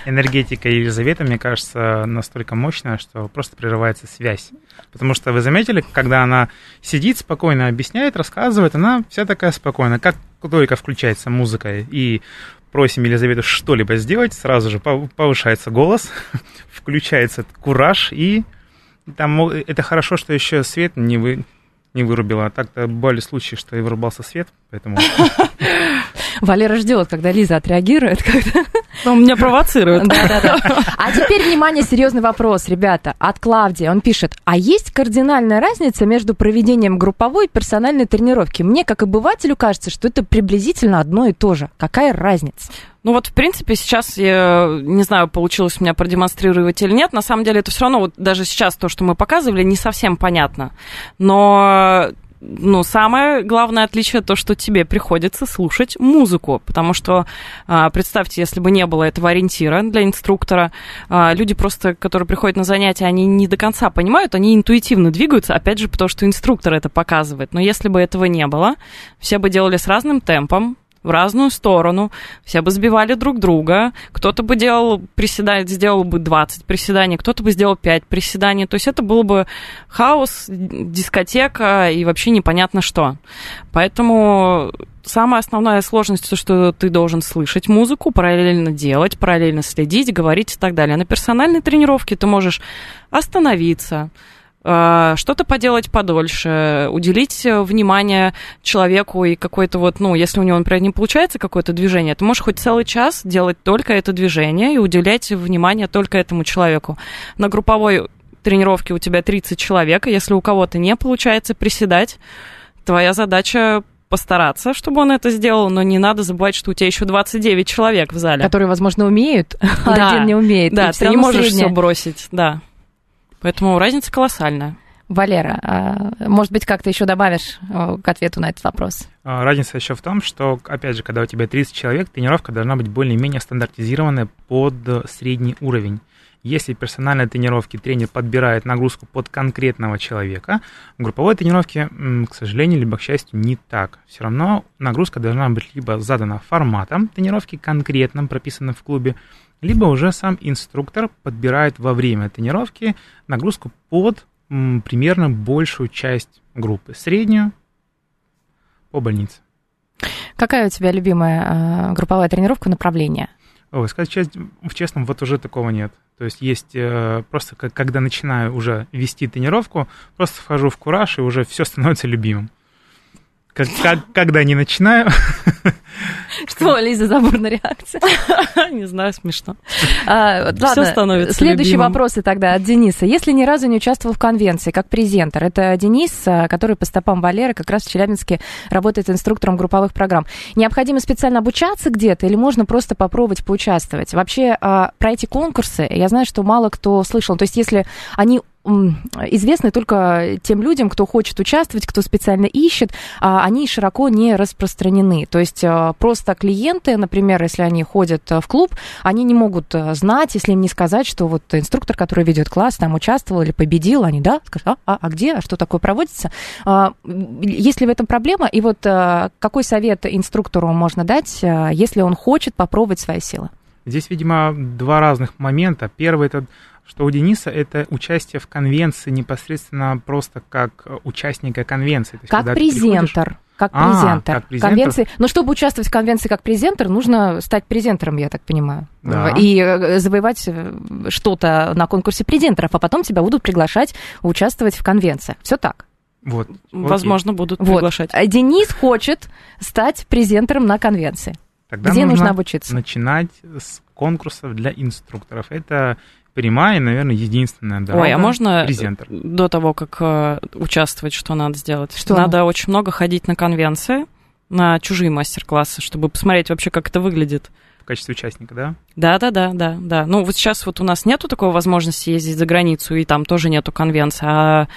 Энергетика Елизаветы, мне кажется, настолько мощная, что просто прерывается связь. Потому что вы заметили, когда она сидит спокойно, объясняет, рассказывает, она вся такая спокойная. Как только включается музыка и просим Елизавету что-либо сделать, сразу же пов- повышается голос, включается кураж, и там это хорошо, что еще свет не вы не вырубила. А так-то бывали случаи, что и вырубался свет, поэтому... Валера ждет, когда Лиза отреагирует. Когда... Он меня провоцирует. Да-да-да. А теперь, внимание, серьезный вопрос, ребята, от Клавдии. Он пишет, а есть кардинальная разница между проведением групповой и персональной тренировки? Мне, как обывателю, кажется, что это приблизительно одно и то же. Какая разница? Ну вот, в принципе, сейчас, я не знаю, получилось у меня продемонстрировать или нет, на самом деле это все равно, вот даже сейчас то, что мы показывали, не совсем понятно. Но ну, самое главное отличие то, что тебе приходится слушать музыку, потому что, а, представьте, если бы не было этого ориентира для инструктора, а, люди просто, которые приходят на занятия, они не до конца понимают, они интуитивно двигаются, опять же, потому что инструктор это показывает. Но если бы этого не было, все бы делали с разным темпом, в разную сторону, все бы сбивали друг друга, кто-то бы делал приседать, сделал бы 20 приседаний, кто-то бы сделал 5 приседаний, то есть это было бы хаос, дискотека и вообще непонятно что. Поэтому самая основная сложность, то, что ты должен слышать музыку, параллельно делать, параллельно следить, говорить и так далее. На персональной тренировке ты можешь остановиться, что-то поделать подольше, уделить э, внимание человеку и какой-то вот, ну, если у него, например, не получается какое-то движение, ты можешь хоть целый час делать только это движение и уделять внимание только этому человеку. На групповой тренировке у тебя 30 человек, и если у кого-то не получается приседать, твоя задача постараться, чтобы он это сделал, но не надо забывать, что у тебя еще 29 человек в зале. Которые, возможно, умеют, а Да. один не умеет. Да, ты не можешь средняя. все бросить, да. Поэтому разница колоссальная. Валера, а, может быть, как-то еще добавишь э, к ответу на этот вопрос? А, Разница еще в том, что, опять же, когда у тебя 30 человек, тренировка должна быть более-менее стандартизированная под средний уровень. Если в персональной тренировке тренер подбирает нагрузку под конкретного человека, в групповой тренировке, к сожалению, либо к счастью, не так. Все равно нагрузка должна быть либо задана форматом тренировки, конкретным, прописанным в клубе, либо уже сам инструктор подбирает во время тренировки нагрузку под м, примерно большую часть группы, среднюю по больнице. Какая у тебя любимая э, групповая тренировка направления? Ой, сказать чест- в честном, вот уже такого нет. То есть есть э, просто, как, когда начинаю уже вести тренировку, просто вхожу в кураж, и уже все становится любимым. Как, как- когда не начинаю, Что, Лиза, заборная реакция? Не знаю, смешно. А, ладно, становится Следующие любимым. вопросы тогда от Дениса. Если ни разу не участвовал в конвенции как презентер, это Денис, а, который по стопам Валеры как раз в Челябинске работает инструктором групповых программ. Необходимо специально обучаться где-то или можно просто попробовать поучаствовать? Вообще, а, про эти конкурсы я знаю, что мало кто слышал. То есть, если они известны только тем людям, кто хочет участвовать, кто специально ищет, а они широко не распространены. То есть э, просто клиенты, например, если они ходят в клуб, они не могут знать, если им не сказать, что вот инструктор, который ведет класс, там участвовал или победил, они, да, скажут, а, а, а где, а что такое проводится? А, есть ли в этом проблема? И вот какой совет инструктору можно дать, если он хочет попробовать свои силы? Здесь, видимо, два разных момента. Первый это что у Дениса это участие в конвенции непосредственно просто как участника конвенции. есть, как презентер. Как а, презентер. Как презентер. Конвенции. Но чтобы участвовать в конвенции как презентер, нужно стать презентером, я так понимаю. Да. И э, завоевать э, что-то на конкурсе презентеров, а потом тебя будут приглашать участвовать в конвенции. Все так. Вот. Возможно, Окей. будут приглашать. Вот. Денис хочет стать презентером на конвенции. Тогда Где нужно, нужно обучиться? Начинать с конкурсов для инструкторов. Это прямая, наверное, единственная дорога. Ой, а можно презентер. до того, как э, участвовать, что надо сделать? Что? Надо очень много ходить на конвенции, на чужие мастер-классы, чтобы посмотреть вообще, как это выглядит. В качестве участника, да? Да, да, да, да, да. Ну, вот сейчас вот у нас нету такой возможности ездить за границу, и там тоже нету конвенции. А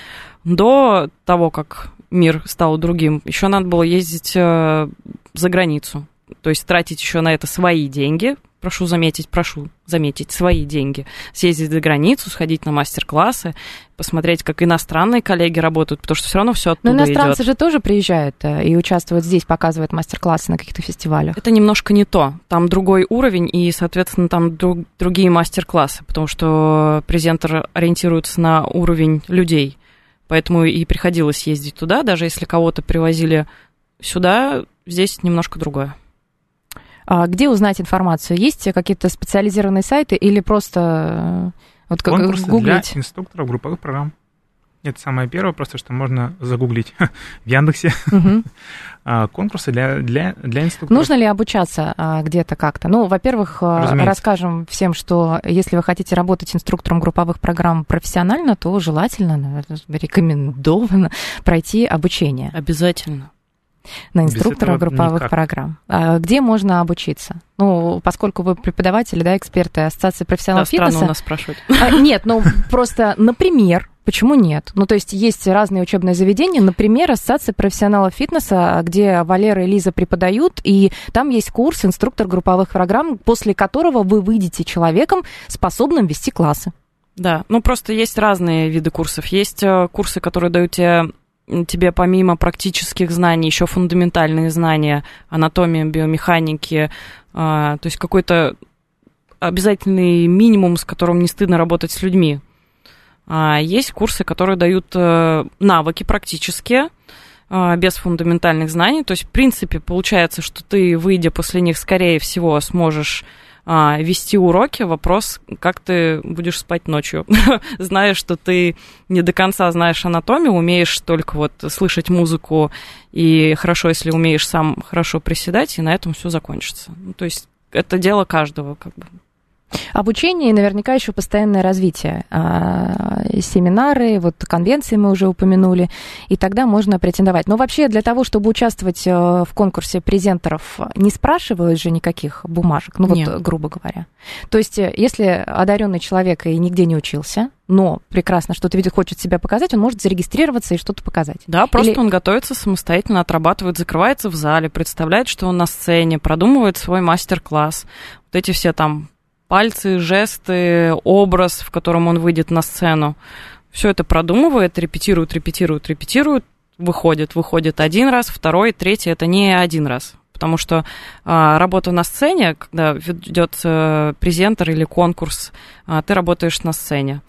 до того, как мир стал другим, еще надо было ездить э, за границу то есть тратить еще на это свои деньги, прошу заметить, прошу заметить, свои деньги, съездить за границу, сходить на мастер-классы, посмотреть, как иностранные коллеги работают, потому что все равно все оттуда Но иностранцы идет. же тоже приезжают э, и участвуют здесь, показывают мастер-классы на каких-то фестивалях. Это немножко не то. Там другой уровень и, соответственно, там друг, другие мастер-классы, потому что презентер ориентируется на уровень людей. Поэтому и приходилось ездить туда, даже если кого-то привозили сюда, здесь немножко другое. А где узнать информацию? Есть какие-то специализированные сайты или просто э, вот как Конкурсы гуглить? для инструкторов групповых программ. Это самое первое, просто что можно загуглить в Яндексе. Угу. Конкурсы для, для, для инструкторов. Нужно ли обучаться а, где-то как-то? Ну, во-первых, а, Разумеется. расскажем всем, что если вы хотите работать инструктором групповых программ профессионально, то желательно, наверное, рекомендовано пройти обучение Обязательно. На инструктора групповых никак. программ. А где можно обучиться? Ну, поскольку вы преподаватели, да, эксперты Ассоциации Да, профессионалов странно фитнеса. у нас спрашивать. А, нет, ну просто, например, почему нет? Ну, то есть есть разные учебные заведения, например, Ассоциация профессионалов фитнеса, где Валера и Лиза преподают, и там есть курс инструктор групповых программ, после которого вы выйдете человеком, способным вести классы. Да, ну просто есть разные виды курсов. Есть э, курсы, которые дают тебе тебе помимо практических знаний еще фундаментальные знания анатомии, биомеханики, а, то есть какой-то обязательный минимум, с которым не стыдно работать с людьми. А есть курсы, которые дают э, навыки практические, а, без фундаментальных знаний. То есть, в принципе, получается, что ты, выйдя после них, скорее всего, сможешь а, вести уроки. Вопрос, как ты будешь спать ночью, зная, что ты не до конца знаешь анатомию, умеешь только вот слышать музыку, и хорошо, если умеешь сам хорошо приседать, и на этом все закончится. Ну, то есть это дело каждого, как бы. Обучение и наверняка еще постоянное развитие. А, семинары, вот конвенции мы уже упомянули, и тогда можно претендовать. Но вообще для того, чтобы участвовать э, в конкурсе презентеров, не спрашивают же никаких бумажек, ну вот Нет. грубо говоря. То есть э, если одаренный человек и нигде не учился, но прекрасно что-то видит, хочет себя показать, он может зарегистрироваться и что-то показать. Да, просто Или- он готовится самостоятельно, отрабатывает, закрывается в зале, представляет, что он на сцене, продумывает свой мастер-класс. Вот эти все там пальцы, жесты, образ, в котором он выйдет на сцену. Все это продумывает, репетирует, репетирует, репетирует, выходит, выходит один раз, второй, третий, это не один раз. Потому что а, работа на сцене, когда ведет э, презентер или конкурс, а, ты работаешь на сцене.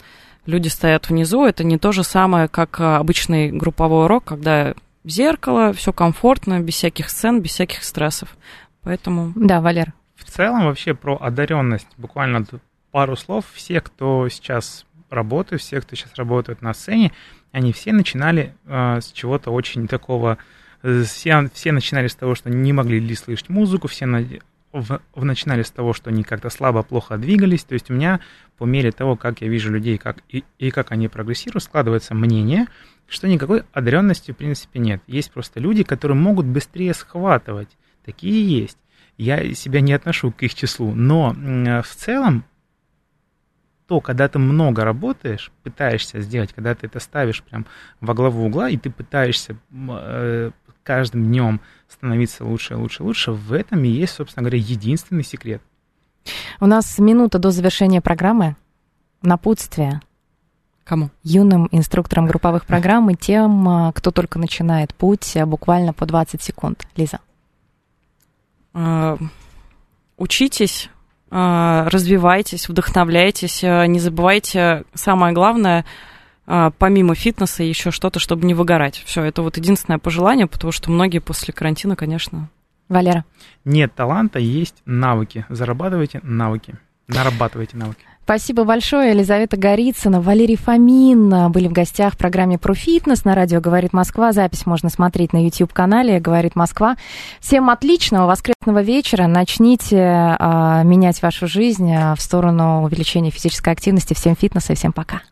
Люди стоят внизу, это не то же самое, как а, обычный групповой урок, когда зеркало, все комфортно, без всяких сцен, без всяких стрессов. Поэтому Да, Валер. В целом вообще про одаренность буквально пару слов. Все, кто сейчас работает, все, кто сейчас работает на сцене, они все начинали э, с чего-то очень такого... э, Все, все начинали с того, что не могли ли слышать музыку, все на- в- в- начинали с того, что они как-то слабо, плохо двигались. То есть у меня по мере того, как я вижу людей как, и, и как они прогрессируют, складывается мнение, что никакой одаренности в принципе нет. Есть просто люди, которые могут быстрее схватывать. Такие есть. Я себя не отношу к их числу, но м, в целом то, когда ты много работаешь, пытаешься сделать, когда ты это ставишь прям во главу угла, и ты пытаешься э, каждым днем становиться лучше, лучше, лучше, в этом и есть, собственно говоря, единственный секрет. У нас минута до завершения программы. Напутствие. Кому? Юным инструкторам групповых программ и тем, а, кто только начинает путь, буквально по 20 секунд. Лиза. А, учитесь, развивайтесь, вдохновляйтесь, не забывайте, самое главное, помимо фитнеса еще что-то, чтобы не выгорать. Все, это вот единственное пожелание, потому что многие после карантина, конечно, Валера. Нет таланта, есть навыки. Зарабатывайте навыки. Нарабатывайте навыки. Спасибо большое. Елизавета Горицына, Валерий Фомин были в гостях в программе про фитнес на радио «Говорит Москва». Запись можно смотреть на YouTube-канале «Говорит Москва». Всем отличного воскресного вечера. Начните а, менять вашу жизнь а, в сторону увеличения физической активности. Всем фитнеса и всем пока.